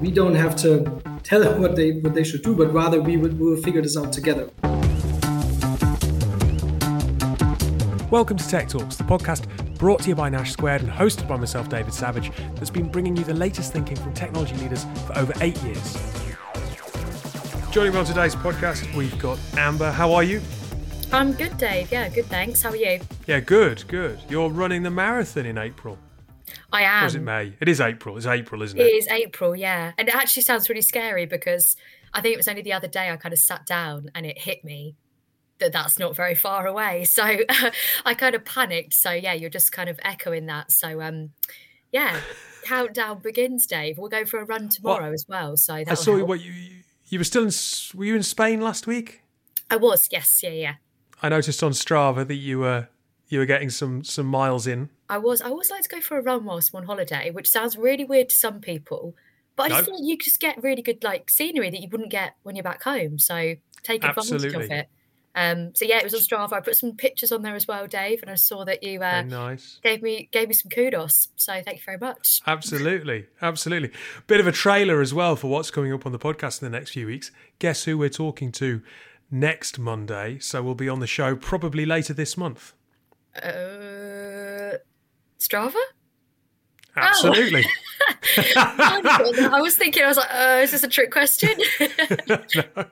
We don't have to tell them what they what they should do, but rather we will, we will figure this out together. Welcome to Tech Talks, the podcast brought to you by Nash Squared and hosted by myself, David Savage, that's been bringing you the latest thinking from technology leaders for over eight years. Joining me on today's podcast, we've got Amber. How are you? I'm good, Dave. Yeah, good, thanks. How are you? Yeah, good, good. You're running the marathon in April. I am. Or is it May? It is April. It's April, isn't it? It is April, yeah. And it actually sounds really scary because I think it was only the other day I kind of sat down and it hit me that that's not very far away. So I kind of panicked. So yeah, you're just kind of echoing that. So um, yeah, countdown begins, Dave. We'll go for a run tomorrow well, as well. So I saw help. what you you were still in. Were you in Spain last week? I was. Yes. Yeah. Yeah. I noticed on Strava that you were you were getting some some miles in. I was. I always like to go for a run whilst I'm on holiday, which sounds really weird to some people. But I just feel like you just get really good like scenery that you wouldn't get when you're back home. So take advantage Absolutely. of it. Um, so yeah, it was on Strava. I put some pictures on there as well, Dave, and I saw that you uh, nice. gave me gave me some kudos. So thank you very much. Absolutely, absolutely. Bit of a trailer as well for what's coming up on the podcast in the next few weeks. Guess who we're talking to next Monday? So we'll be on the show probably later this month. Uh, Strava. Absolutely. Oh. I was thinking, I was like, uh, is this a trick question? no.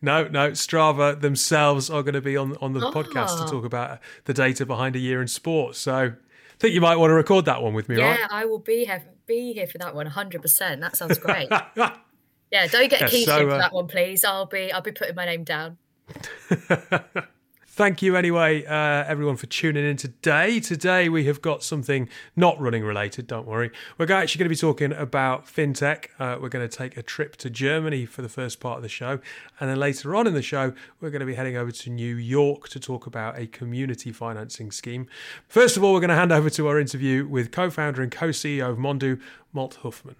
No, no. Strava themselves are going to be on on the oh. podcast to ah. talk about the data behind a year in sports. So I think you might want to record that one with me, yeah, right? Yeah, I will be here, be here for that one 100%. That sounds great. yeah, don't get yeah, keyed so, uh, for that one, please. I'll be I'll be putting my name down. Thank you, anyway, uh, everyone, for tuning in today. Today, we have got something not running related, don't worry. We're actually going to be talking about fintech. Uh, we're going to take a trip to Germany for the first part of the show. And then later on in the show, we're going to be heading over to New York to talk about a community financing scheme. First of all, we're going to hand over to our interview with co founder and co CEO of Mondu, Malte Huffmann.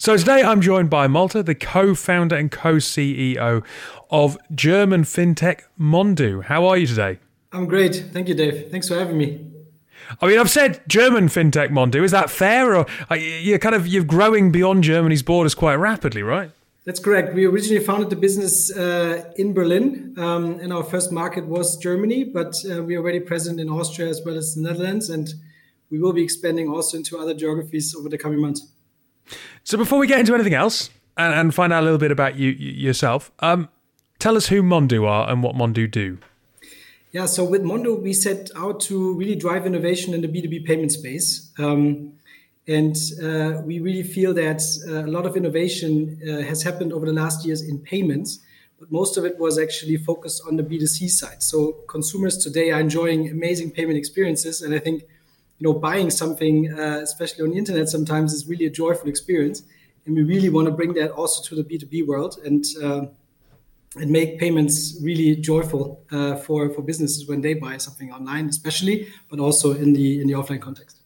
So today I'm joined by Malte, the co-founder and co-CEO of German fintech Mondu. How are you today? I'm great. Thank you, Dave. Thanks for having me. I mean, I've said German fintech Mondu. Is that fair, or you're kind of you're growing beyond Germany's borders quite rapidly, right? That's correct. We originally founded the business uh, in Berlin, um, and our first market was Germany. But uh, we're already present in Austria as well as the Netherlands, and we will be expanding also into other geographies over the coming months. So before we get into anything else and, and find out a little bit about you yourself, um, tell us who Mondu are and what Mondu do. Yeah, so with Mondu, we set out to really drive innovation in the B2B payment space. Um, and uh, we really feel that uh, a lot of innovation uh, has happened over the last years in payments, but most of it was actually focused on the B2C side. So consumers today are enjoying amazing payment experiences. And I think you know buying something uh, especially on the internet sometimes is really a joyful experience. And we really want to bring that also to the b2b world and uh, and make payments really joyful uh, for for businesses when they buy something online especially but also in the in the offline context.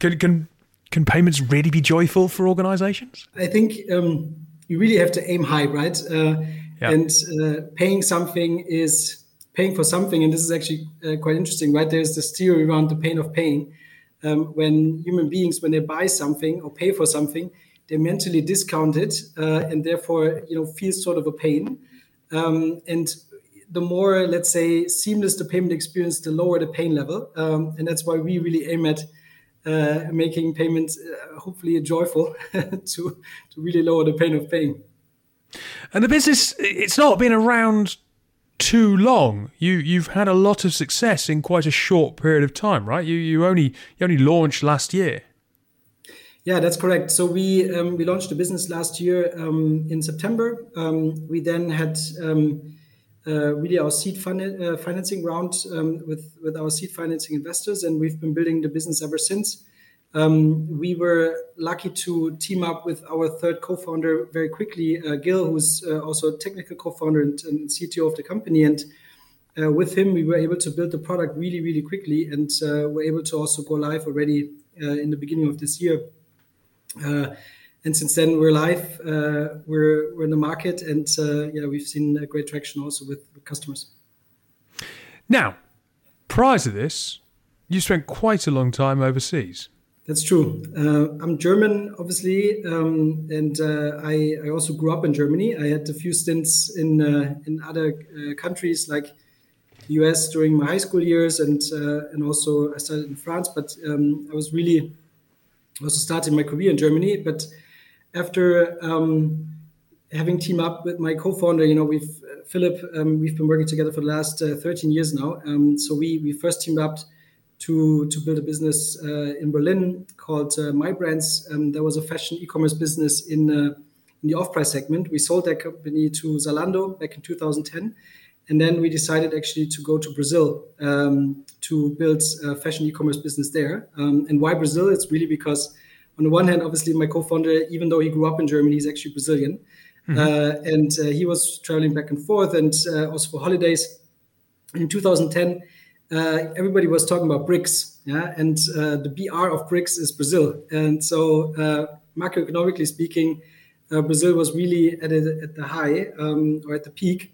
Can can can payments really be joyful for organizations? I think um, you really have to aim high right? Uh, yeah. and uh, paying something is paying for something, and this is actually uh, quite interesting, right? There's this theory around the pain of paying. Um, when human beings, when they buy something or pay for something, they mentally discount it uh, and therefore, you know, feel sort of a pain. Um, and the more, let's say, seamless the payment experience, the lower the pain level. Um, and that's why we really aim at uh, making payments uh, hopefully joyful to to really lower the pain of paying. And the business, it's not been around too long. You you've had a lot of success in quite a short period of time, right? You you only you only launched last year. Yeah, that's correct. So we um, we launched the business last year um, in September. Um, we then had um, uh, really our seed fund, uh, financing round um, with with our seed financing investors, and we've been building the business ever since. Um, we were lucky to team up with our third co-founder very quickly, uh, Gil, who's uh, also a technical co-founder and, and, CTO of the company. And uh, with him, we were able to build the product really, really quickly, and uh, were able to also go live already uh, in the beginning of this year. Uh, and since then, we're live. we're we're in the market, and yeah, we've seen great traction also with customers. Now, prior to this, you spent quite a long time overseas. That's true. Uh, I'm German, obviously, um, and uh, I, I, also grew up in Germany. I had a few stints in uh, in other uh, countries like the US during my high school years, and uh, and also I started in France. But um, I was really also starting my career in Germany. But after um, having teamed up with my co-founder, you know, we've Philip, um, we've been working together for the last uh, 13 years now. Um, so we we first teamed up to to build a business uh, in Berlin called uh, My Brands. Um, there was a fashion e-commerce business in uh, in the off-price segment. We sold that company to Zalando back in 2010, and then we decided actually to go to Brazil um, to build a fashion e-commerce business there. Um, and why Brazil? It's really because on the one hand, obviously, my co-founder, even though he grew up in Germany, he's actually Brazilian, mm-hmm. uh, and uh, he was traveling back and forth, and uh, also for holidays. In 2010, uh, everybody was talking about BRICS, yeah, and uh, the BR of BRICS is Brazil, and so uh, macroeconomically speaking, uh, Brazil was really at, a, at the high um, or at the peak.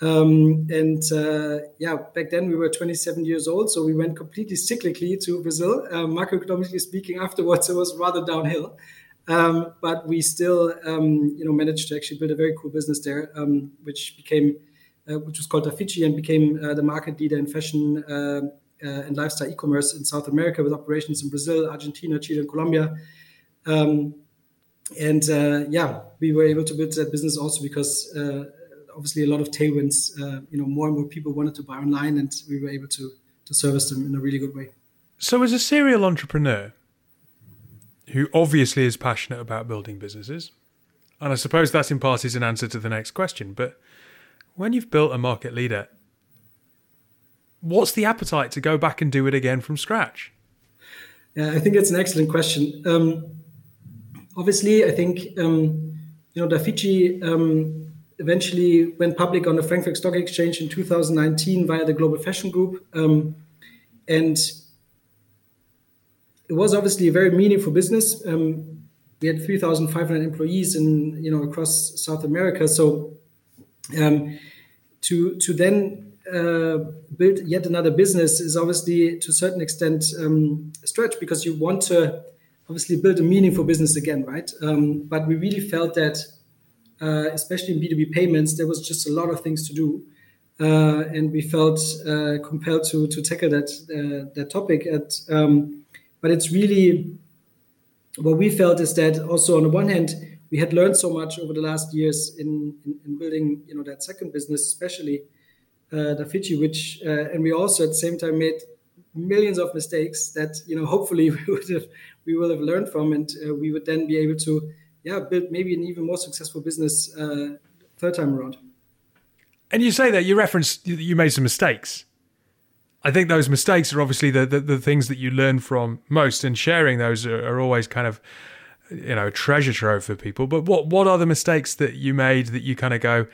Um, and uh, yeah, back then we were 27 years old, so we went completely cyclically to Brazil. Uh, macroeconomically speaking, afterwards it was rather downhill, um, but we still, um, you know, managed to actually build a very cool business there, um, which became which was called Dafiti and became uh, the market leader in fashion uh, and lifestyle e-commerce in South America with operations in Brazil, Argentina, Chile, and Colombia. Um, and yeah, we were able to build that business also because obviously a lot of tailwinds. Uh, you know, more and more people wanted to buy online, and we were able to to service them in a really good way. So, as a serial entrepreneur who obviously is passionate about building businesses, and I suppose that in part is an answer to the next question, but when you've built a market leader, what's the appetite to go back and do it again from scratch? Yeah, I think it's an excellent question. Um, obviously, I think um, you know Dafiti um, eventually went public on the Frankfurt Stock Exchange in 2019 via the Global Fashion Group, um, and it was obviously a very meaningful business. Um, we had 3,500 employees in you know across South America, so um, to to then uh, build yet another business is obviously to a certain extent um, a stretch because you want to obviously build a meaningful business again, right? Um, but we really felt that, uh, especially in B2B payments, there was just a lot of things to do. Uh, and we felt uh, compelled to, to tackle that, uh, that topic. At, um, but it's really what we felt is that also, on the one hand, we had learned so much over the last years in, in, in building you know that second business especially uh, Dafiti which uh, and we also at the same time made millions of mistakes that you know hopefully we would have we will have learned from and uh, we would then be able to yeah build maybe an even more successful business uh, third time around. And you say that you referenced you made some mistakes. I think those mistakes are obviously the, the, the things that you learn from most, and sharing those are, are always kind of you know treasure trove for people. But what what are the mistakes that you made that you kind of go,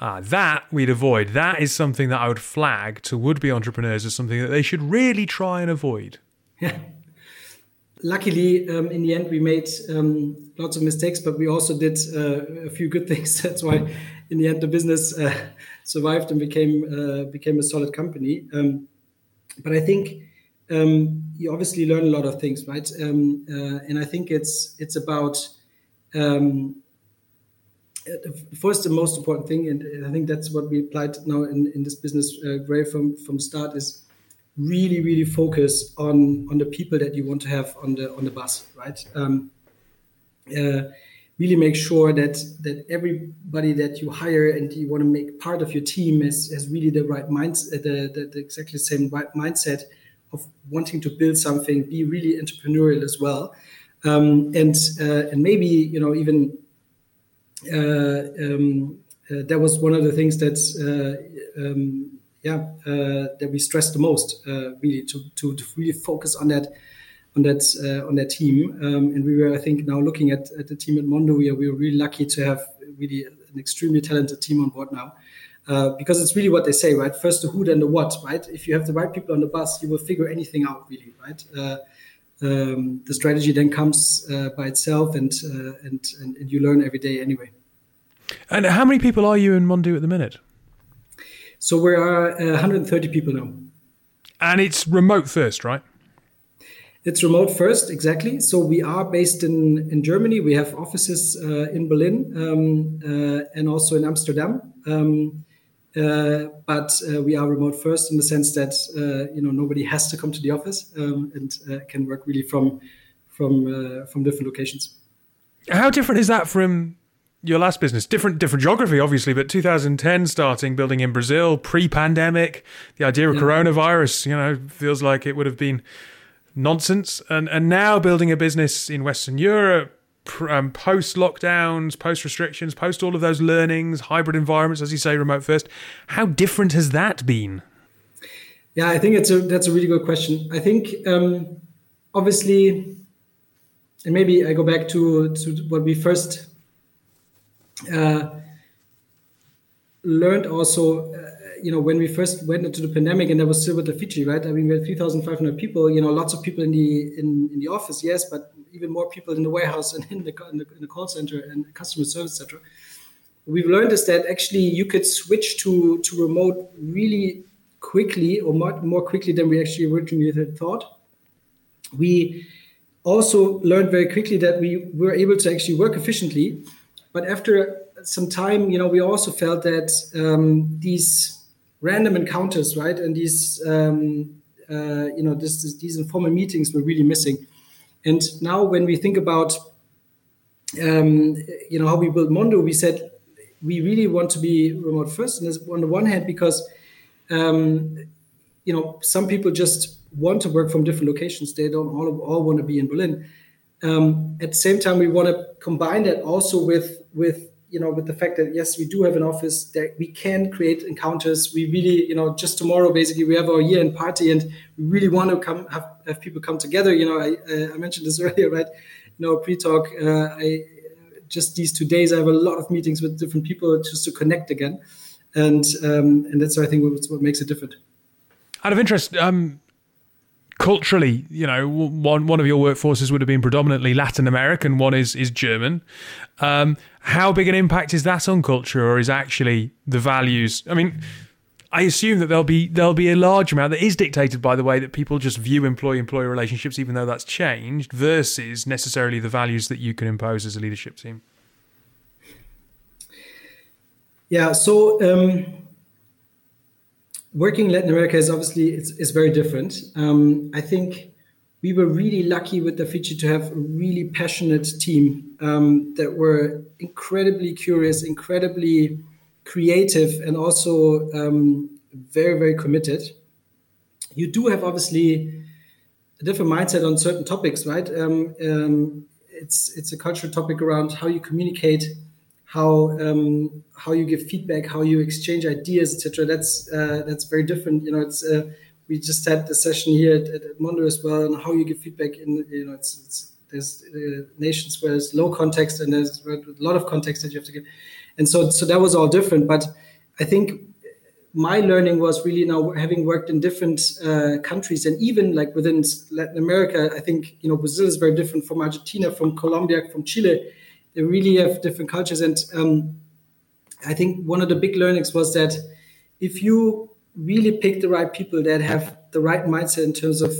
ah, that we'd avoid. That is something that I would flag to would be entrepreneurs as something that they should really try and avoid. Yeah. Luckily, um, in the end, we made um, lots of mistakes, but we also did uh, a few good things. That's why, in the end, the business uh, survived and became uh, became a solid company. Um, but I think um, you obviously learn a lot of things, right? Um, uh, and I think it's it's about um, uh, first the most important thing, and I think that's what we applied now in, in this business uh, very from from start is really really focus on on the people that you want to have on the on the bus, right? Um, uh, really make sure that that everybody that you hire and you want to make part of your team has, has really the right mindset, the, the, the exactly same right mindset of wanting to build something, be really entrepreneurial as well, um, and uh, and maybe you know even uh, um, uh, that was one of the things that uh, um, yeah uh, that we stressed the most uh, really to, to, to really focus on that on that on that team. Um, and we were I think now looking at, at the team at Mondu we are, we were really lucky to have really an extremely talented team on board now uh, because it's really what they say, right? First the who, then the what, right? If you have the right people on the bus, you will figure anything out, really, right? Uh, um, the strategy then comes uh, by itself, and, uh, and, and and you learn every day anyway. And how many people are you in Mondu at the minute? So we are 130 people now. And it's remote first, right? It's remote first, exactly. So we are based in, in Germany. We have offices uh, in Berlin um, uh, and also in Amsterdam. Um, uh, but uh, we are remote first in the sense that uh, you know nobody has to come to the office um, and uh, can work really from from from different locations. How different is that from your last business? Different different geography, obviously, but 2010 starting building in Brazil, pre-pandemic, the idea of yeah. coronavirus, you know, feels like it would have been nonsense. And and now building a business in Western Europe, um, post lockdowns, post restrictions, post all of those learnings, hybrid environments, as you say, remote first. How different has that been? Yeah, I think it's a that's a really good question. I think um, obviously, and maybe I go back to to what we first uh, learned also. Uh, you know, when we first went into the pandemic, and that was still with Dafiti, right? I mean, we had 3,500 people. You know, lots of people in the in, in the office, yes, but even more people in the warehouse and in the, in the, in the call center and customer service, etc. We've learned is that actually you could switch to to remote really quickly or more, more quickly than we actually originally had thought. We also learned very quickly that we were able to actually work efficiently, but after some time, you know, we also felt that um, these random encounters, right, and these um, uh, you know this, this, these informal meetings were really missing. And now, when we think about um, you know how we build Mondu, we said we really want to be remote first. And on the one hand, because um, you know some people just want to work from different locations; they don't all all want to be in Berlin. Um, at the same time, we want to combine that also with with you know with the fact that yes, we do have an office that we can create encounters. We really you know just tomorrow basically we have our year end party, and we really want to come have have people come together. You know, I, I mentioned this earlier, right? You know, pre-talk. Uh, I just these two days I have a lot of meetings with different people just to connect again, and um, and that's I think what, what makes it different. Out of interest, um, culturally, you know, one one of your workforces would have been predominantly Latin American, one is is German. Um, how big an impact is that on culture, or is actually the values? I mean, I assume that there'll be there'll be a large amount that is dictated by the way that people just view employee employer relationships, even though that's changed, versus necessarily the values that you can impose as a leadership team. Yeah, so um, working in Latin America is obviously it's, it's very different. Um, I think we were really lucky with Dafiti to have a really passionate team um, that were incredibly curious, incredibly creative and also um, very, very committed. You do have obviously a different mindset on certain topics, right? Um, um, it's it's a cultural topic around how you communicate, how um, how you give feedback, how you exchange ideas, etc. That's uh, that's very different. You know, it's uh, we just had the session here at, at Mondu as well, and how you give feedback in you know it's, it's there's uh, nations where there's low context and there's a lot of context that you have to give and so so that was all different but i think my learning was really now having worked in different uh, countries and even like within latin america i think you know brazil is very different from argentina from colombia from chile they really have different cultures. And um, i think one of the big learnings was that if you really pick the right people that have the right mindset in terms of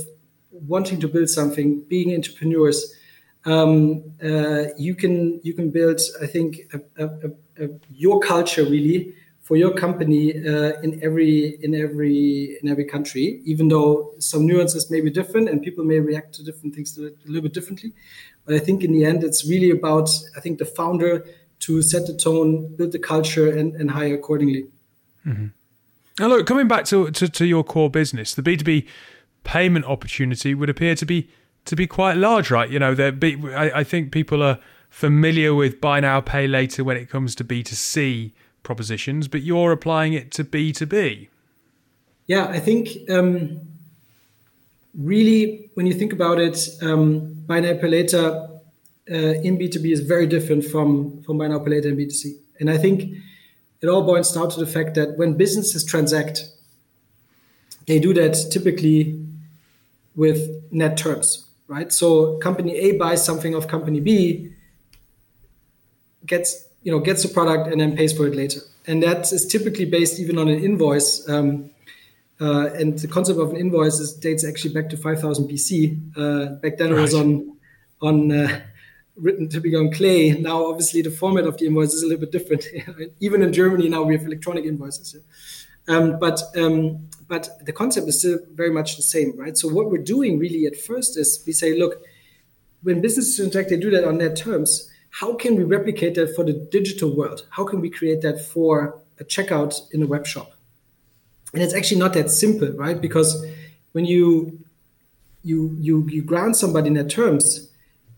wanting to build something being entrepreneurs um, uh, you can you can build i think a, a, uh, your culture really for your company uh, in every in every in every country even though some nuances may be different and people may react to different things a little bit differently but i think in the end it's really about i think the founder to set the tone build the culture and, and hire accordingly mm-hmm. now look coming back to, to, to your core business the b2b payment opportunity would appear to be to be quite large right you know there I, I think people are familiar with buy now, pay later when it comes to B2C propositions, but you're applying it to B2B. Yeah, I think um, really when you think about it, um, buy now, pay later uh, in B2B is very different from, from buy now, pay later in B2C. And I think it all boils down to the fact that when businesses transact, they do that typically with net terms, right? So company A buys something of company B, gets you know gets the product and then pays for it later and that is typically based even on an invoice um, Uh, and the concept of an invoice is, dates actually back to 5000 BC. Uh, back then right. it was on on uh, written typically on clay. Now, obviously, the format of the invoice is a little bit different. Even in Germany now, we have electronic invoices. Um, but um, but the concept is still very much the same, right? So what we're doing really at first is we say, look, when businesses interact, they do that on their terms. How can we replicate that for the digital world? How can we create that for a checkout in a web shop? And it's actually not that simple, right? Because when you you you you grant somebody in their terms,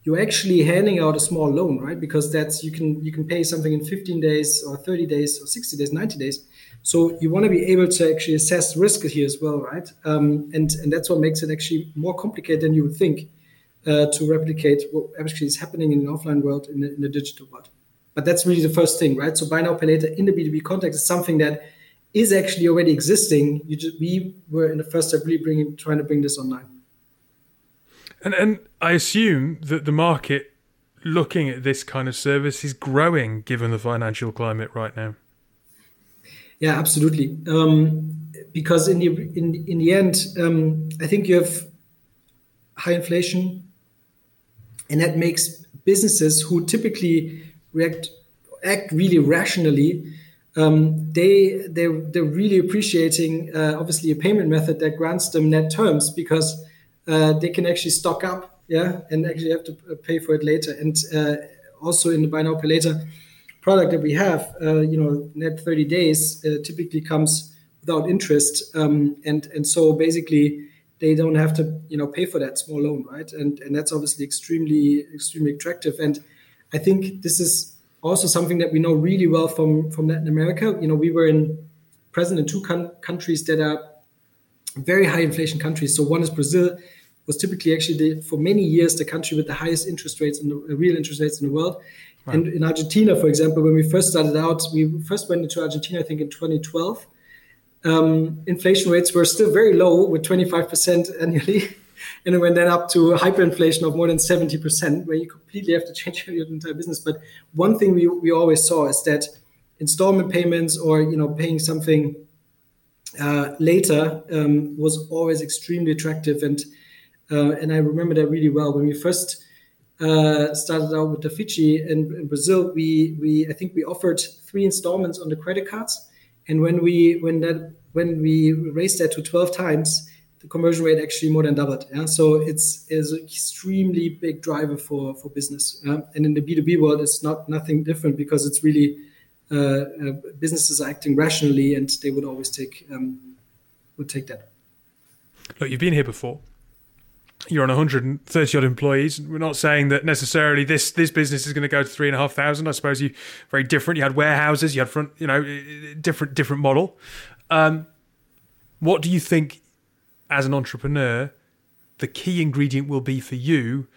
you're actually handing out a small loan, right? Because that's you can you can pay something in 15 days or 30 days or 60 days, 90 days. So you want to be able to actually assess risk here as well, right? Um, and and that's what makes it actually more complicated than you would think uh, to replicate what actually is happening in an offline world in the, in the digital world. But that's really the first thing, right? So buy now pay later in the B2B context is something that is actually already existing. You just, we were in the first step really bringing trying to bring this online. And and I assume that the market looking at this kind of service is growing given the financial climate right now. Yeah, absolutely. Um, because in the in in the end, um, I think you have high inflation, and that makes businesses who typically react act really rationally. Um, they they they're really appreciating uh, obviously a payment method that grants them net terms because uh, they can actually stock up, yeah, and actually have to uh, pay for it later. And uh, also in the buy now pay later product that we have, uh, you know, net 30 days uh, typically comes without interest, um, and and so basically they don't have to you know pay for that small loan, right? And and that's obviously extremely extremely attractive. And I think this is also something that we know really well from from Latin America. You know, we were in present in two countries that are very high inflation countries. So one is Brazil, was typically actually the, for many years the country with the highest interest rates and the real interest rates in the world. Right. And in Argentina, for example, when we first started out, we first went into Argentina, I think in 2012. Um, inflation rates were still very low with 25% annually. and it went then up to hyperinflation of more than 70%, where you completely have to change your entire business. But one thing we, we always saw is that installment payments or you know paying something uh, later um, was always extremely attractive and uh, and I remember that really well when we first uh, started out with Dafiti in, in, Brazil. We we I think we offered three installments on the credit cards, and when we when that when we raised that to twelve times, the conversion rate actually more than doubled. Yeah, so it's is an extremely big driver for for business. And in the B two B world, it's not nothing different because it's really uh, uh, businesses are acting rationally, and they would always take um, would take that. Look, you've been here before you're on 130 odd employees. We're not saying that necessarily this this business is going to go to three and a half thousand. I suppose you very different. You had warehouses, you had front, you know, different different model. Um, what do you think, as an entrepreneur, the key ingredient will be for you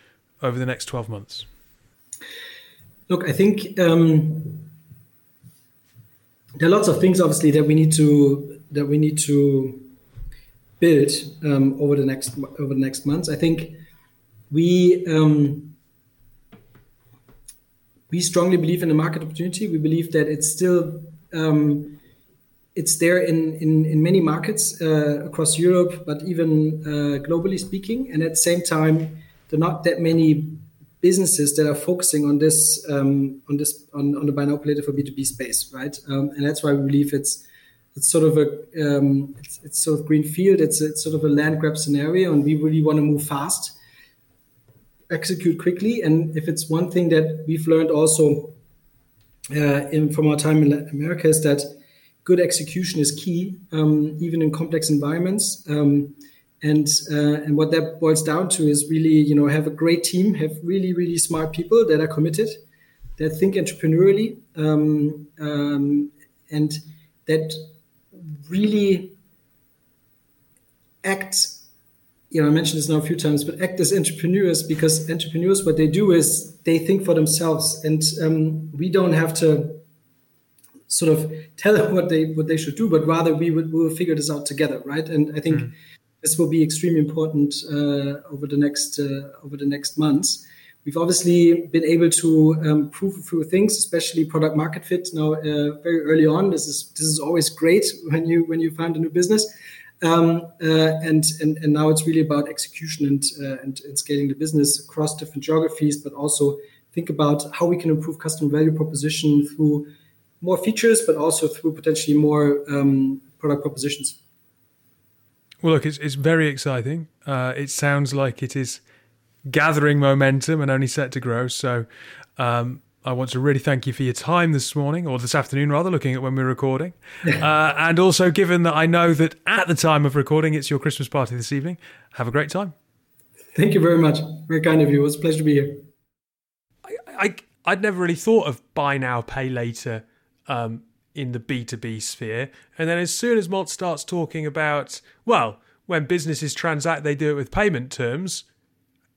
over the next 12 months? Look, I think um, there are lots of things, obviously, that we need to that we need to build um, over the next over the next months. I think we um, we strongly believe in the market opportunity. We believe that it's still um, it's there in, in, in many markets uh, across Europe, but even uh, globally speaking. And at the same time, there are not that many businesses that are focusing on this um, on this on, on the later for B two B space, right? Um, and that's why we believe it's it's sort of a um, it's, it's, sort of green field. It's, it's sort of a land grab scenario, and we really want to move fast, execute quickly. And if it's one thing that we've learned also uh, in, from our time in Latin America is that good execution is key, um, even in complex environments. Um, and uh, and what that boils down to is really you know have a great team, have really really smart people that are committed, that think entrepreneurially, um, um and that really act you know i mentioned this now a few times but act as entrepreneurs because entrepreneurs what they do is they think for themselves and um, we don't have to sort of tell them what they what they should do but rather we would we will figure this out together right and i think mm. this will be extremely important uh, over the next uh, over the next months We've obviously been able to um, prove a few things, especially product market fit. Now, uh, very early on, this is this is always great when you when you find a new business. Um, uh, and, and and now it's really about execution and, uh, and, and scaling the business across different geographies, but also think about how we can improve customer value proposition through more features, but also through potentially more um, product propositions. Well, look, it's it's very exciting. Uh, it sounds like it is gathering momentum and only set to grow. So, um, I want to really thank you for your time this morning, or this afternoon rather, looking at when we're recording. uh, and also, given that I know that at the time of recording it's your Christmas party this evening, have a great time. Thank you very much. Very kind of you. It was a pleasure to be here. I, I, would never really thought of buy now, pay later um, in the B2B sphere. And then as soon as Malt starts talking about, well, when businesses transact, they do it with payment terms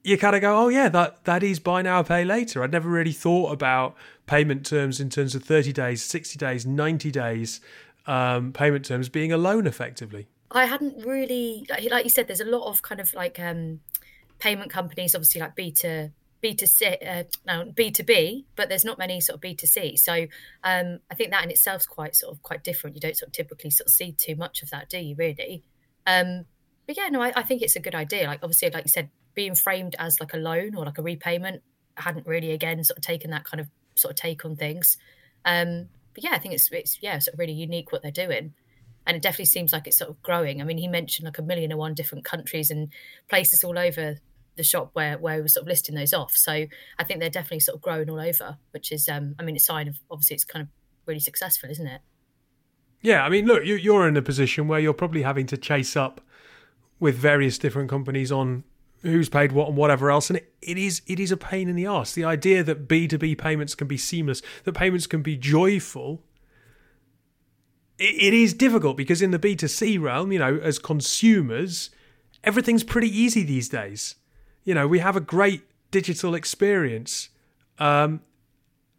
you kind of go, oh yeah, that that is buy now, pay later. I'd never really thought about payment terms in terms of thirty days, sixty days, ninety days um, payment terms being a loan effectively. I hadn't really, like you said, there's a lot of kind of like um, payment companies, obviously like B to B to C, uh, no B to B, but there's not many sort of B to C. So um, I think that in itself is quite sort of quite different. You don't sort of typically sort of see too much of that, do you? Really? Um, but yeah, no, I, I, think it's a good idea. Like obviously, like you said, being framed as like a loan or like a repayment hadn't really again sort of taken that kind of sort of take on things. Um, but yeah, I think it's it's yeah, sort of really unique what they're doing. And it definitely seems like it's sort of growing. I mean, he mentioned like a million and one different countries and places all over the shop where where we were sort of listing those off. So I think they're definitely sort of growing all over, which is um, I mean, it's a sign of obviously it's kind of really successful, isn't it? Yeah, I mean, look, you, you're in a position where you're probably having to chase up with various different companies on who's paid what and whatever else and it, it is it is a pain in the ass the idea that b2b payments can be seamless that payments can be joyful it is difficult because in the b2c realm you know as consumers everything's pretty easy these days you know we have a great digital experience um,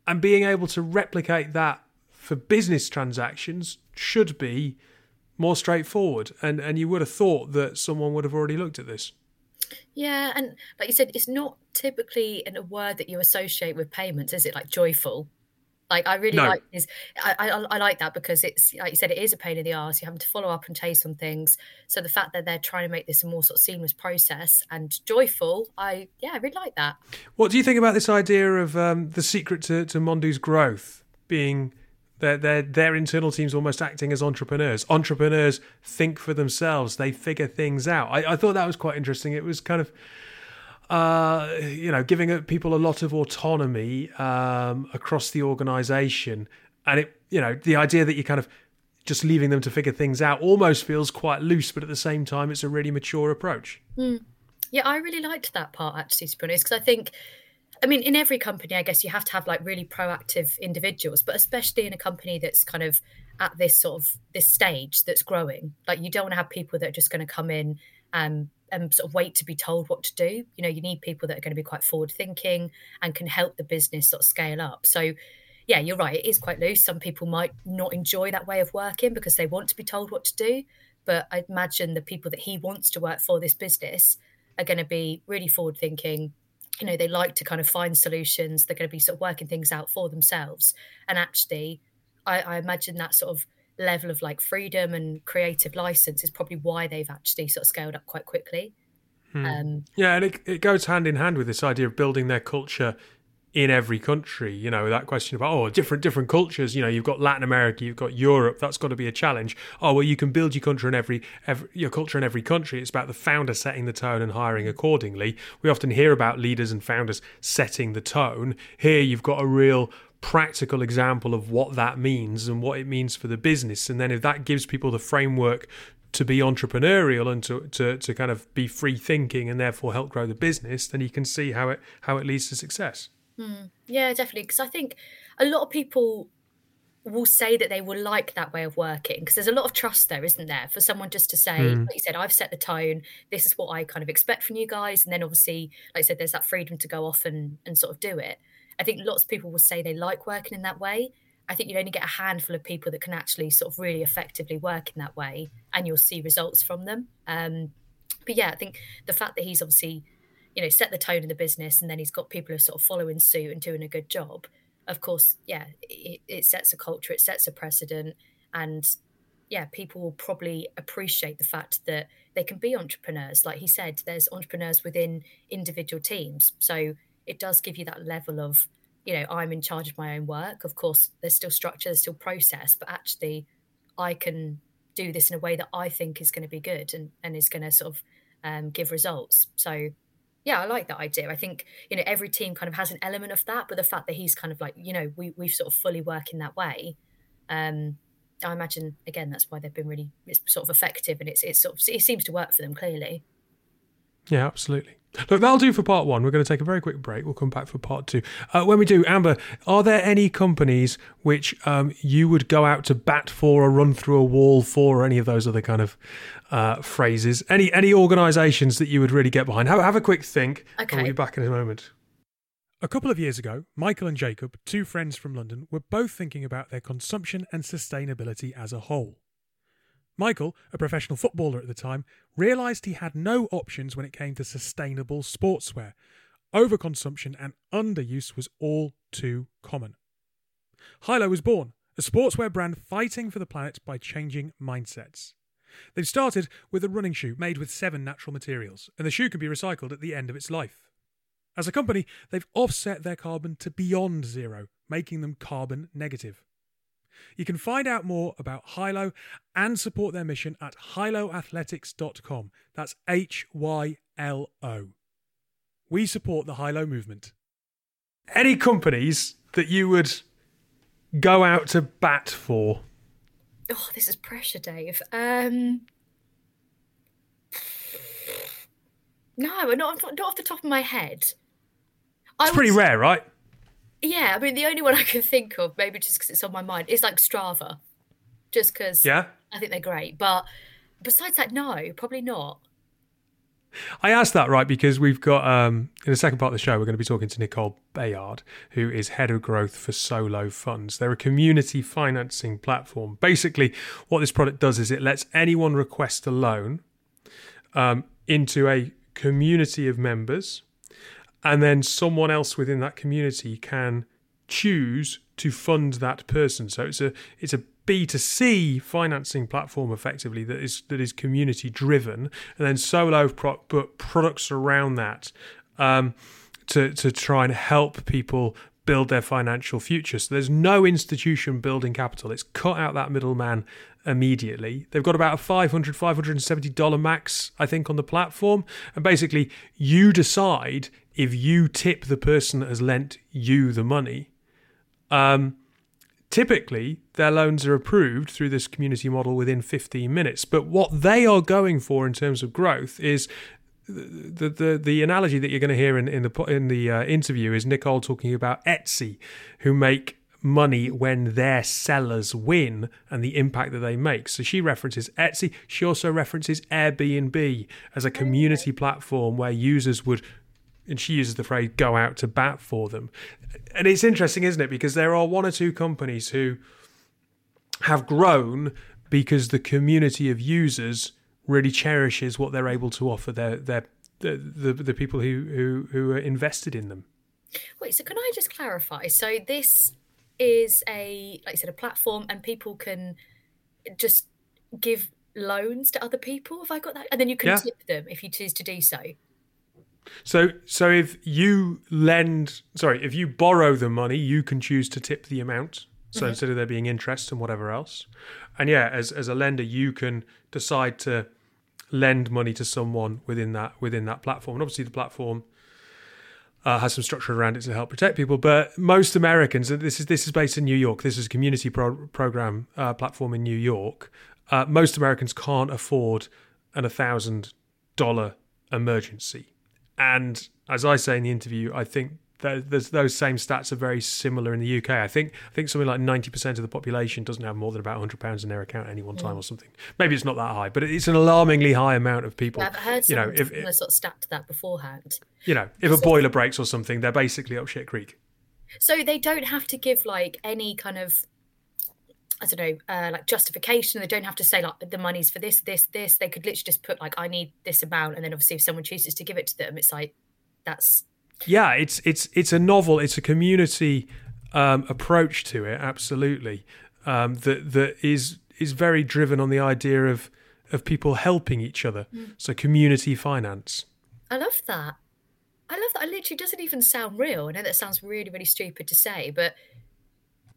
and being able to replicate that for business transactions should be more straightforward and and you would have thought that someone would have already looked at this yeah, and like you said, it's not typically in a word that you associate with payments, is it? Like joyful. Like I really no. like this. I, I, I like that because it's like you said, it is a pain in the ass. You're having to follow up and chase on things. So the fact that they're trying to make this a more sort of seamless process and joyful, I yeah, I really like that. What do you think about this idea of um, the secret to, to Mondu's growth being their, their, their internal teams almost acting as entrepreneurs. Entrepreneurs think for themselves, they figure things out. I, I thought that was quite interesting. It was kind of, uh, you know, giving people a lot of autonomy um, across the organization. And it, you know, the idea that you kind of just leaving them to figure things out almost feels quite loose, but at the same time, it's a really mature approach. Mm. Yeah, I really liked that part actually, to be honest, because I think I mean, in every company, I guess you have to have like really proactive individuals, but especially in a company that's kind of at this sort of this stage that's growing. Like you don't want to have people that are just going to come in and and sort of wait to be told what to do. You know, you need people that are going to be quite forward thinking and can help the business sort of scale up. So yeah, you're right. It is quite loose. Some people might not enjoy that way of working because they want to be told what to do. But I imagine the people that he wants to work for this business are going to be really forward thinking, you know they like to kind of find solutions they're going to be sort of working things out for themselves and actually I, I, imagine that sort of level of like freedom and creative license is probably why they've actually sort of scaled up quite quickly hmm. um, yeah and it, it goes hand in hand with this idea of building their culture in every country. You know, that question about, oh, different different cultures. You know, you've got Latin America, you've got Europe. That's got to be a challenge. Oh, well, you can build your country in every, every your culture in every country. It's about the founder setting the tone and hiring accordingly. We often hear about leaders and founders setting the tone. Here, you've got a real practical example of what that means and what it means for the business. And then if that gives people the framework to be entrepreneurial and to, to, to kind of be free thinking and therefore help grow the business, then you can see how it how it leads to success. Mm. Yeah, definitely. Because I think a lot of people will say that they will like that way of working because there's a lot of trust there, isn't there? For someone just to say, mm. like you said, I've set the tone. This is what I kind of expect from you guys, and then obviously, like I said, there's that freedom to go off and and sort of do it. I think lots of people will say they like working in that way. I think you only get a handful of people that can actually sort of really effectively work in that way, and you'll see results from them. Um, but yeah, I think the fact that he's obviously you know set the tone in the business and then he's got people who are sort of following suit and doing a good job of course yeah it, it sets a culture it sets a precedent and yeah, people will probably appreciate the fact that they can be entrepreneurs. Like he said, there's entrepreneurs within individual teams. So it does give you that level of, you know, I'm in charge of my own work. Of course, there's still structure, there's still process, but actually I can do this in a way that I think is going to be good and, and is going to sort of um, give results. So yeah, I like that idea. I think, you know, every team kind of has an element of that, but the fact that he's kind of like, you know, we, we sort of fully work in that way. Um, I imagine again that's why they've been really it's sort of effective and it's it's sort of it seems to work for them clearly. Yeah, absolutely. Look, that'll do for part one. We're going to take a very quick break. We'll come back for part two. Uh, when we do, Amber, are there any companies which um, you would go out to bat for or run through a wall for, or any of those other kind of uh, phrases? Any any organisations that you would really get behind? Have, have a quick think. Okay. We'll be back in a moment. A couple of years ago, Michael and Jacob, two friends from London, were both thinking about their consumption and sustainability as a whole. Michael, a professional footballer at the time, realised he had no options when it came to sustainable sportswear. Overconsumption and underuse was all too common. HYLO was born, a sportswear brand fighting for the planet by changing mindsets. They've started with a running shoe made with seven natural materials, and the shoe can be recycled at the end of its life. As a company, they've offset their carbon to beyond zero, making them carbon negative. You can find out more about HYLO and support their mission at hyloathletics.com. That's H Y L O. We support the HYLO movement. Any companies that you would go out to bat for? Oh, this is pressure, Dave. Um, no, not, not off the top of my head. It's pretty rare, right? Yeah, I mean, the only one I can think of, maybe just because it's on my mind, is like Strava. Just because yeah. I think they're great. But besides that, no, probably not. I asked that right because we've got um, in the second part of the show we're going to be talking to Nicole Bayard, who is head of growth for Solo Funds. They're a community financing platform. Basically, what this product does is it lets anyone request a loan um, into a community of members and then someone else within that community can choose to fund that person. So it's a it's a B2C financing platform effectively that is that is community driven, and then Solo pro- put products around that um, to to try and help people build their financial future. So there's no institution building capital. It's cut out that middleman immediately. They've got about a $500, $570 max I think on the platform and basically you decide if you tip the person that has lent you the money, um, typically their loans are approved through this community model within 15 minutes. But what they are going for in terms of growth is the the the analogy that you're going to hear in in the in the uh, interview is Nicole talking about Etsy, who make money when their sellers win and the impact that they make. So she references Etsy. She also references Airbnb as a community platform where users would and she uses the phrase go out to bat for them. And it's interesting, isn't it? Because there are one or two companies who have grown because the community of users really cherishes what they're able to offer their their the the, the people who, who who are invested in them. Wait, so can I just clarify? So this is a like I said a platform and people can just give loans to other people. Have I got that? And then you can yeah. tip them if you choose to do so. So, so if you lend, sorry, if you borrow the money, you can choose to tip the amount. So mm-hmm. instead of there being interest and whatever else, and yeah, as as a lender, you can decide to lend money to someone within that within that platform. And obviously, the platform uh, has some structure around it to help protect people. But most Americans, this is this is based in New York. This is a community pro- program uh, platform in New York. Uh, most Americans can't afford an a thousand dollar emergency. And as I say in the interview, I think that those same stats are very similar in the UK. I think I think something like ninety percent of the population doesn't have more than about hundred pounds in their account at any one time, mm. or something. Maybe it's not that high, but it's an alarmingly high amount of people. Yeah, I've heard you know, if, if sort of stat to that beforehand. You know, if a boiler breaks or something, they're basically up shit creek. So they don't have to give like any kind of I don't know, uh, like justification. They don't have to say like the money's for this, this, this. They could literally just put like I need this amount, and then obviously if someone chooses to give it to them, it's like that's. Yeah, it's it's it's a novel. It's a community um, approach to it. Absolutely, um, that that is is very driven on the idea of of people helping each other. Mm. So community finance. I love that. I love that. It literally doesn't even sound real. I know that sounds really, really stupid to say, but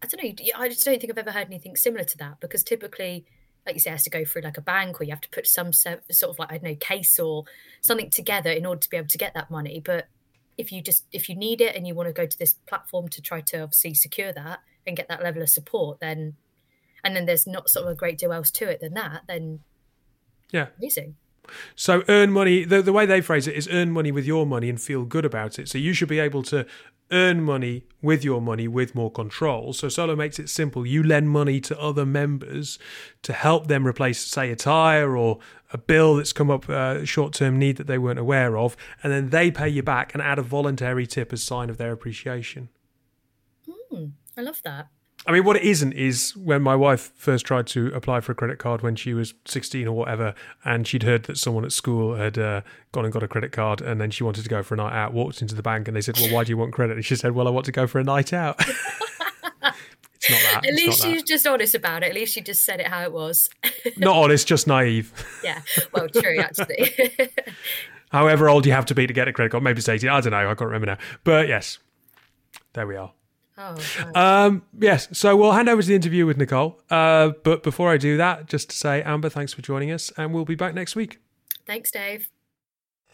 I don't know. I just don't think I've ever heard anything similar to that because typically, like you say, it has to go through like a bank or you have to put some sort of like, I don't know, case or something together in order to be able to get that money. But if you just, if you need it and you want to go to this platform to try to obviously secure that and get that level of support, then, and then there's not sort of a great deal else to it than that, then yeah. Amazing. So earn money. The, the way they phrase it is earn money with your money and feel good about it. So you should be able to earn money with your money with more control. So Solo makes it simple. You lend money to other members to help them replace, say, a tire or a bill that's come up, uh, a short term need that they weren't aware of, and then they pay you back and add a voluntary tip as sign of their appreciation. Mm, I love that. I mean, what it isn't is when my wife first tried to apply for a credit card when she was 16 or whatever, and she'd heard that someone at school had uh, gone and got a credit card, and then she wanted to go for a night out, walked into the bank, and they said, Well, why do you want credit? And she said, Well, I want to go for a night out. it's not that. At least she's just honest about it. At least she just said it how it was. not honest, just naive. yeah, well, true, actually. However old you have to be to get a credit card, maybe it's 18, I don't know, I can't remember now. But yes, there we are. Oh, um, yes. So we'll hand over to the interview with Nicole. Uh, but before I do that, just to say, Amber, thanks for joining us, and we'll be back next week. Thanks, Dave.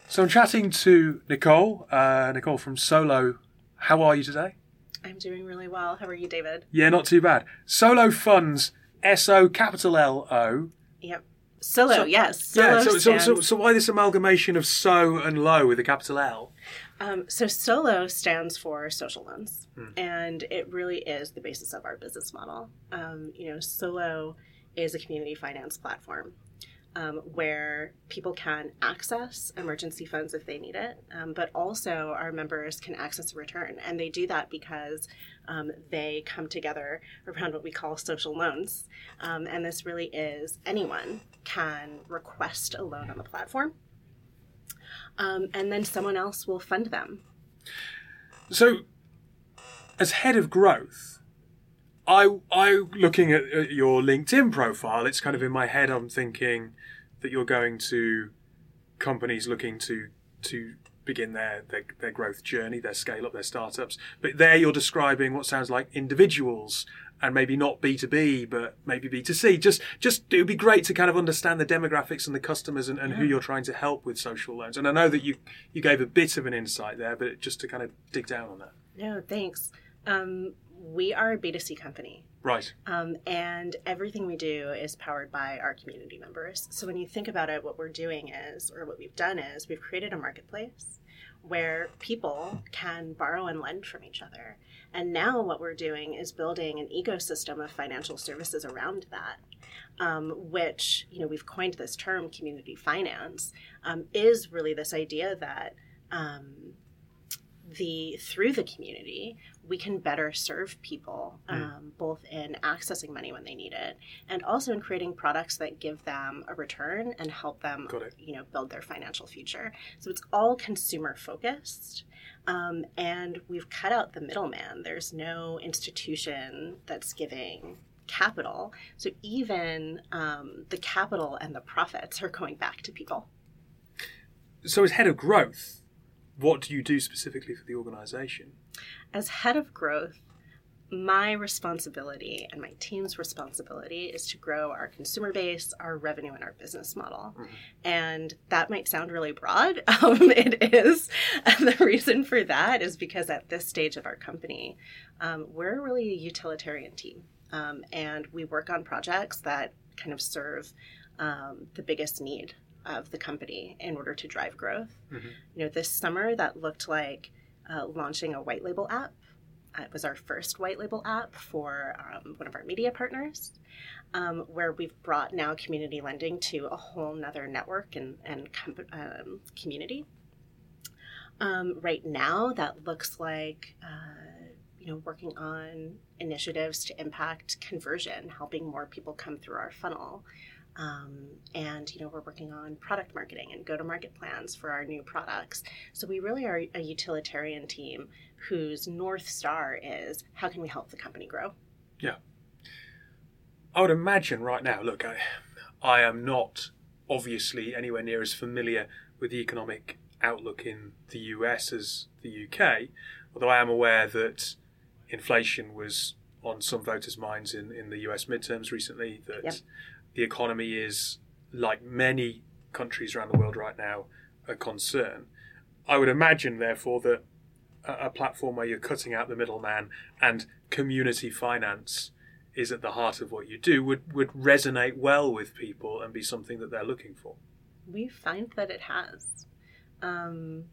So I'm chatting to Nicole, uh, Nicole from Solo. How are you today? I'm doing really well. How are you, David? Yeah, not too bad. Solo Funds, S O capital L O. Yep. Solo, so, yes. Solo yeah, so, so, so, so why this amalgamation of so and low with a capital L? Um, so Solo stands for social loans, hmm. and it really is the basis of our business model. Um, you know, Solo is a community finance platform um, where people can access emergency funds if they need it, um, but also our members can access a return, and they do that because um, they come together around what we call social loans, um, and this really is anyone can request a loan on the platform um, and then someone else will fund them. So, as head of growth, I I looking at, at your LinkedIn profile, it's kind of in my head. I'm thinking that you're going to companies looking to to begin their, their, their growth journey, their scale up, their startups. But there you're describing what sounds like individuals and maybe not B2B, but maybe B2C. Just, just, it would be great to kind of understand the demographics and the customers and, and yeah. who you're trying to help with social loans. And I know that you, you gave a bit of an insight there, but just to kind of dig down on that. No, thanks. Um, we are a B2C company. Right. Um, and everything we do is powered by our community members. So when you think about it, what we're doing is, or what we've done is, we've created a marketplace where people can borrow and lend from each other. And now what we're doing is building an ecosystem of financial services around that. Um, which you know we've coined this term community finance um, is really this idea that um, the through the community we can better serve people mm. both in accessing money when they need it and also in creating products that give them a return and help them you know build their financial future so it's all consumer focused um, and we've cut out the middleman. There's no institution that's giving capital. So even um, the capital and the profits are going back to people. So as head of growth what do you do specifically for the organization? As head of growth, my responsibility and my team's responsibility is to grow our consumer base, our revenue, and our business model. Mm-hmm. And that might sound really broad. Um, it is. And the reason for that is because at this stage of our company, um, we're really a utilitarian team. Um, and we work on projects that kind of serve um, the biggest need of the company in order to drive growth. Mm-hmm. You know, this summer that looked like uh, launching a white label app. Uh, it was our first white label app for um, one of our media partners, um, where we've brought now community lending to a whole nother network and, and com- um, community. Um, right now, that looks like uh, you know working on initiatives to impact conversion, helping more people come through our funnel. Um, and you know we're working on product marketing and go-to-market plans for our new products. So we really are a utilitarian team whose north star is how can we help the company grow. Yeah. I would imagine right now. Look, I, I am not obviously anywhere near as familiar with the economic outlook in the US as the UK, although I am aware that inflation was on some voters' minds in, in the US midterms recently, that Yep. The economy is, like many countries around the world right now, a concern. I would imagine, therefore, that a, a platform where you're cutting out the middleman and community finance is at the heart of what you do would, would resonate well with people and be something that they're looking for. we find that it has. Um,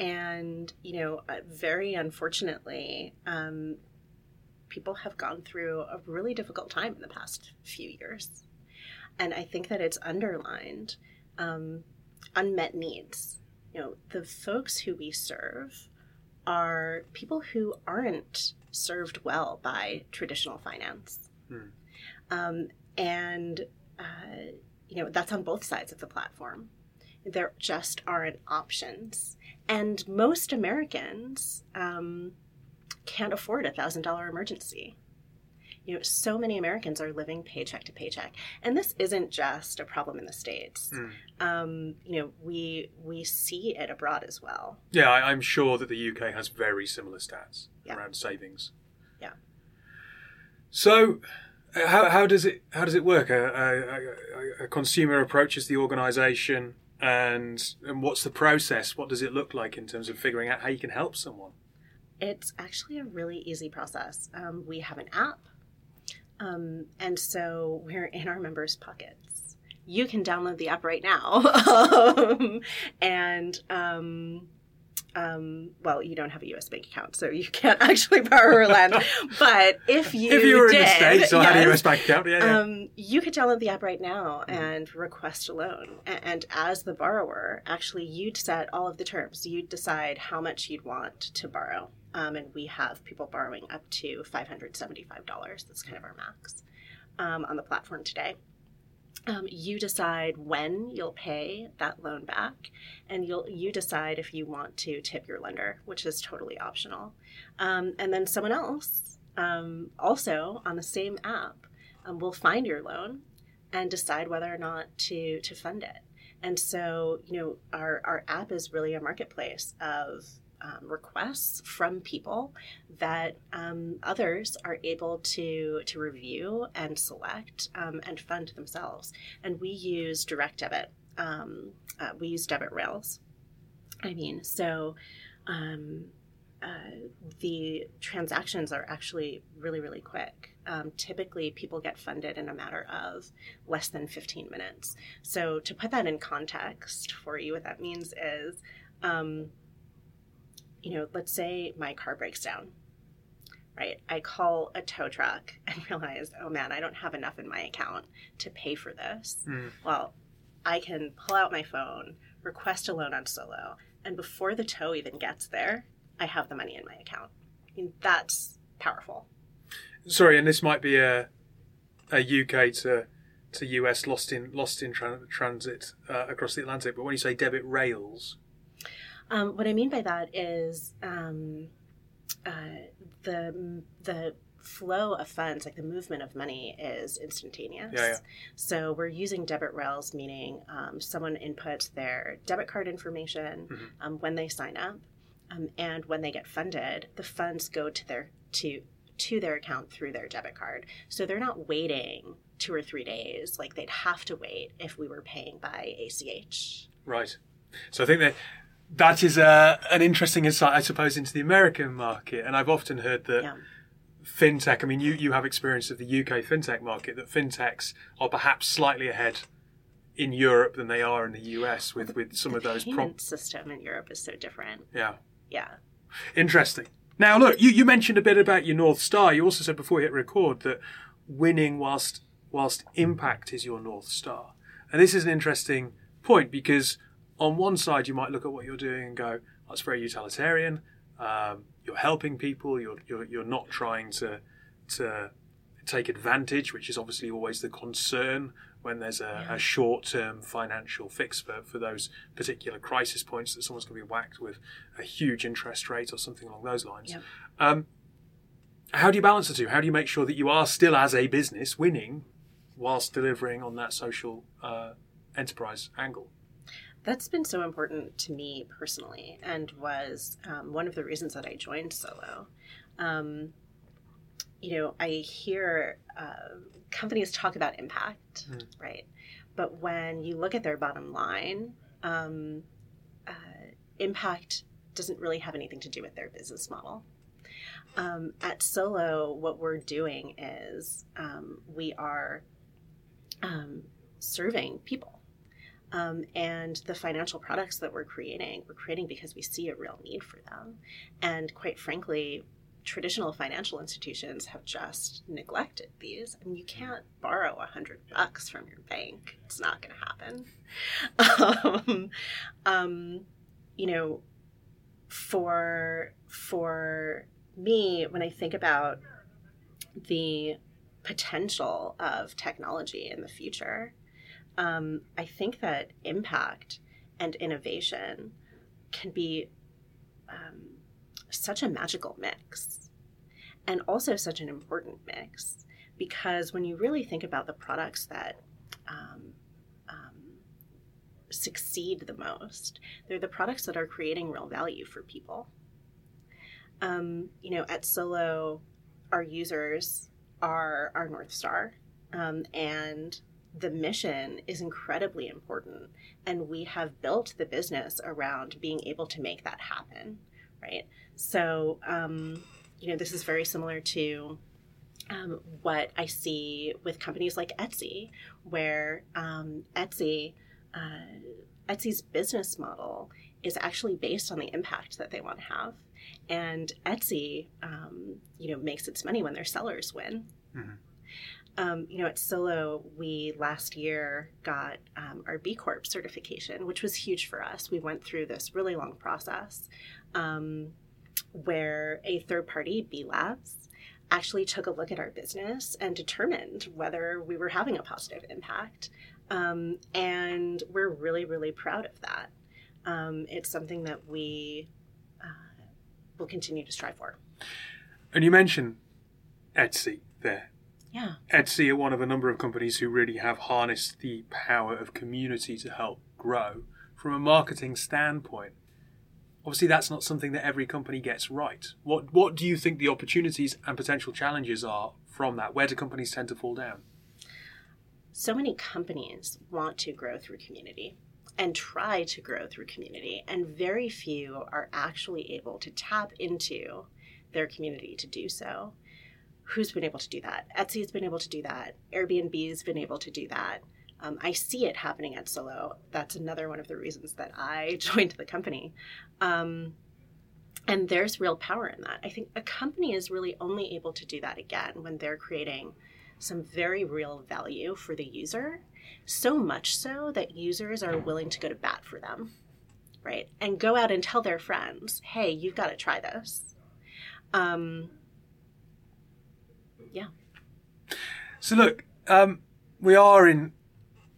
and, you know, uh, very unfortunately, um, people have gone through a really difficult time in the past few years. And I think that it's underlined um, unmet needs. You know, the folks who we serve are people who aren't served well by traditional finance. Hmm. Um, and, uh, you know, that's on both sides of the platform. There just aren't options. And most Americans um, can't afford a $1,000 emergency. You know, so many Americans are living paycheck to paycheck. And this isn't just a problem in the States. Hmm. Um, you know, we, we see it abroad as well. Yeah, I, I'm sure that the UK has very similar stats Yeah. around savings. Yeah. So, uh, how, how does it how does it work? A, a, a, a consumer approaches the organisation, and and what's the process? What does it look like in terms of figuring out how you can help someone? It's actually a really easy process. Um, we have an app, um, and so we're in our members' pockets. You can download the app right now, um, and um, um, well, you don't have a U.S. bank account, so you can't actually borrow or lend. but if you if you were did, in the states or had a US bank account, yeah, yeah. um, you could download the app right now and request a loan. And as the borrower, actually, you'd set all of the terms. You'd decide how much you'd want to borrow. Um, and we have people borrowing up to $575. That's kind of our max um, on the platform today. Um, you decide when you'll pay that loan back, and you'll you decide if you want to tip your lender, which is totally optional. Um, and then someone else, um, also on the same app, um, will find your loan and decide whether or not to to fund it. And so, you know, our our app is really a marketplace of um, requests from people that um, others are able to to review and select um, and fund themselves. And we use direct debit. Um, uh, we use debit rails. I mean, so um, uh, the transactions are actually really, really quick. Um, typically, people get funded in a matter of less than 15 minutes. So, to put that in context for you, what that means is, um, you know, let's say my car breaks down, right? I call a tow truck and realize, oh man, I don't have enough in my account to pay for this. Mm. Well, I can pull out my phone, request a loan on Solo, and before the tow even gets there, I have the money in my account. I mean, that's powerful. Sorry, and this might be a a UK to to US lost in lost in tran- transit uh, across the Atlantic. But when you say debit rails, Um, what I mean by that is um, uh, the the flow of funds, like the movement of money, is instantaneous. Yeah, yeah. So we're using debit rails, meaning um, someone inputs their debit card information Mhm. um, when they sign up, um, and when they get funded, the funds go to their to to their account through their debit card. So they're not waiting two or three days like they'd have to wait if we were paying by ACH. right? So I think that that is a, an interesting insight, I suppose, into the American market. And I've often heard that Yeah. fintech. I mean, you you have experience of the UK fintech market. That fintechs are perhaps slightly ahead in Europe than they are in the US with with some the of those. payment system in Europe is so different. yeah. Yeah. Interesting. Now, look, you, you mentioned a bit about your North Star. You also said before you hit record that winning whilst whilst impact is your North Star. And this is an interesting point because on one side you might look at what you're doing and go, that's very utilitarian. Um, you're helping people. You're, you're you're not trying to to take advantage, which is obviously always the concern when there's a, a short-term financial fix for, for those particular crisis points that someone's going to be whacked with a huge interest rate or something along those lines. Yep. Um, how do you balance the two? How do you make sure that you are still, as a business, winning whilst delivering on that social uh, enterprise angle? That's been so important to me personally, and was um, one of the reasons that I joined Solo. Um, you know, I hear uh, companies talk about impact, mm. right? But when you look at their bottom line, um, uh, impact doesn't really have anything to do with their business model. Um, at Solo, what we're doing is um, we are um, serving people. Um, and the financial products that we're creating, we're creating because we see a real need for them. And quite frankly, traditional financial institutions have just neglected these. I mean, you can't borrow a hundred bucks from your bank; it's not going to happen. um, um, you know, for for me, when I think about the potential of technology in the future, um, I think that impact and innovation can be um, such a magical mix and also such an important mix because when you really think about the products that um, um, succeed the most, they're the products that are creating real value for people. Um, you know, at Solo, our users are our North Star, um, and the mission is incredibly important. And we have built the business around being able to make that happen, right? So, um, you know, this is very similar to um, what I see with companies like Etsy, where um, Etsy, uh, Etsy's business model is actually based on the impact that they want to have, and Etsy, um, you know, makes its money when their sellers win. Mm-hmm. Um, you know, at Solo, we last year got um, our B Corp certification, which was huge for us. We went through this really long process um, where a third party, B Labs, actually took a look at our business and determined whether we were having a positive impact. Um, and we're really, really proud of that. Um, it's something that we uh, will continue to strive for. And you mentioned Etsy there. Yeah. Etsy are one of a number of companies who really have harnessed the power of community to help grow. From a marketing standpoint, obviously that's not something that every company gets right. What what do you think the opportunities and potential challenges are from that? Where do companies tend to fall down? So many companies want to grow through community and try to grow through community, and very few are actually able to tap into their community to do so. Who's been able to do that? Etsy's been able to do that. Airbnb's been able to do that. Um, I see it happening at Solo. That's another one of the reasons that I joined the company. Um, and there's real power in that. I think a company is really only able to do that again when they're creating some very real value for the user, so much so that users are willing to go to bat for them, right? And go out and tell their friends, hey, you've got to try this. Um, yeah. So, look, um, we are in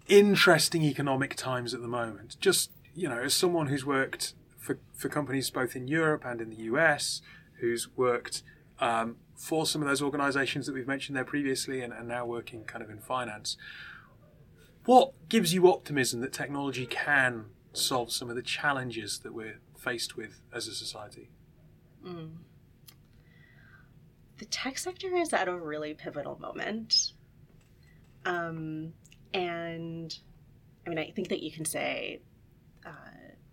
interesting economic times at the moment. Just, you know, as someone who's worked for, for companies both in Europe and in the US, who's worked um, for some of those organizations that we've mentioned there previously and, and now working kind of in finance, what gives you optimism that technology can solve some of the challenges that we're faced with as a society? Mm. The tech sector is at a really pivotal moment. Um, and I mean, I think that you can say uh,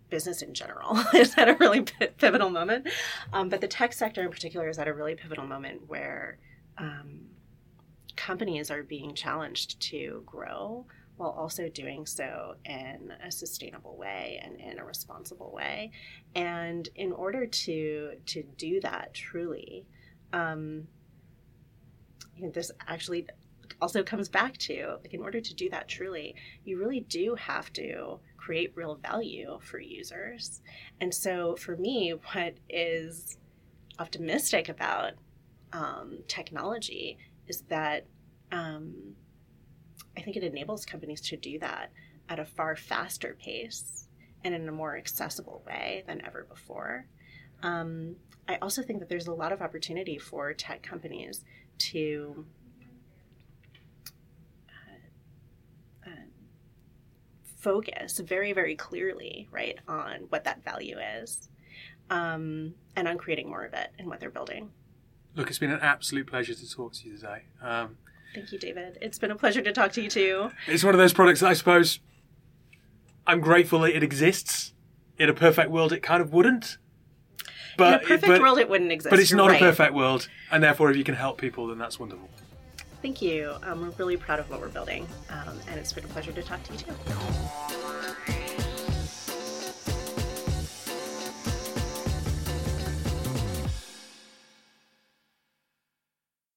business in general is at a really pivotal moment. Um, but the tech sector in particular is at a really pivotal moment where um, companies are being challenged to grow while also doing so in a sustainable way and in a responsible way. And in order to to do that truly, um, you know, this actually also comes back to like in order to do that truly you really do have to create real value for users. And so for me what is optimistic about um, technology is that um, i think it enables companies to do that at a far faster pace and in a more accessible way than ever before um, i also think that there's a lot of opportunity for tech companies to focus very, very clearly, right, on what that value is um, and on creating more of it in what they're building. Look, it's been an absolute pleasure to talk to you today. Um, Thank you, David. It's been a pleasure to talk to you too. It's one of those products that I suppose I'm grateful that it exists. In a perfect world, it kind of wouldn't. But, in a perfect but, world, it wouldn't exist. But it's You're not right. a perfect world, and therefore, if you can help people, then that's wonderful. Thank you. Um, we're really proud of what we're building, um, and it's been a pleasure to talk to you too.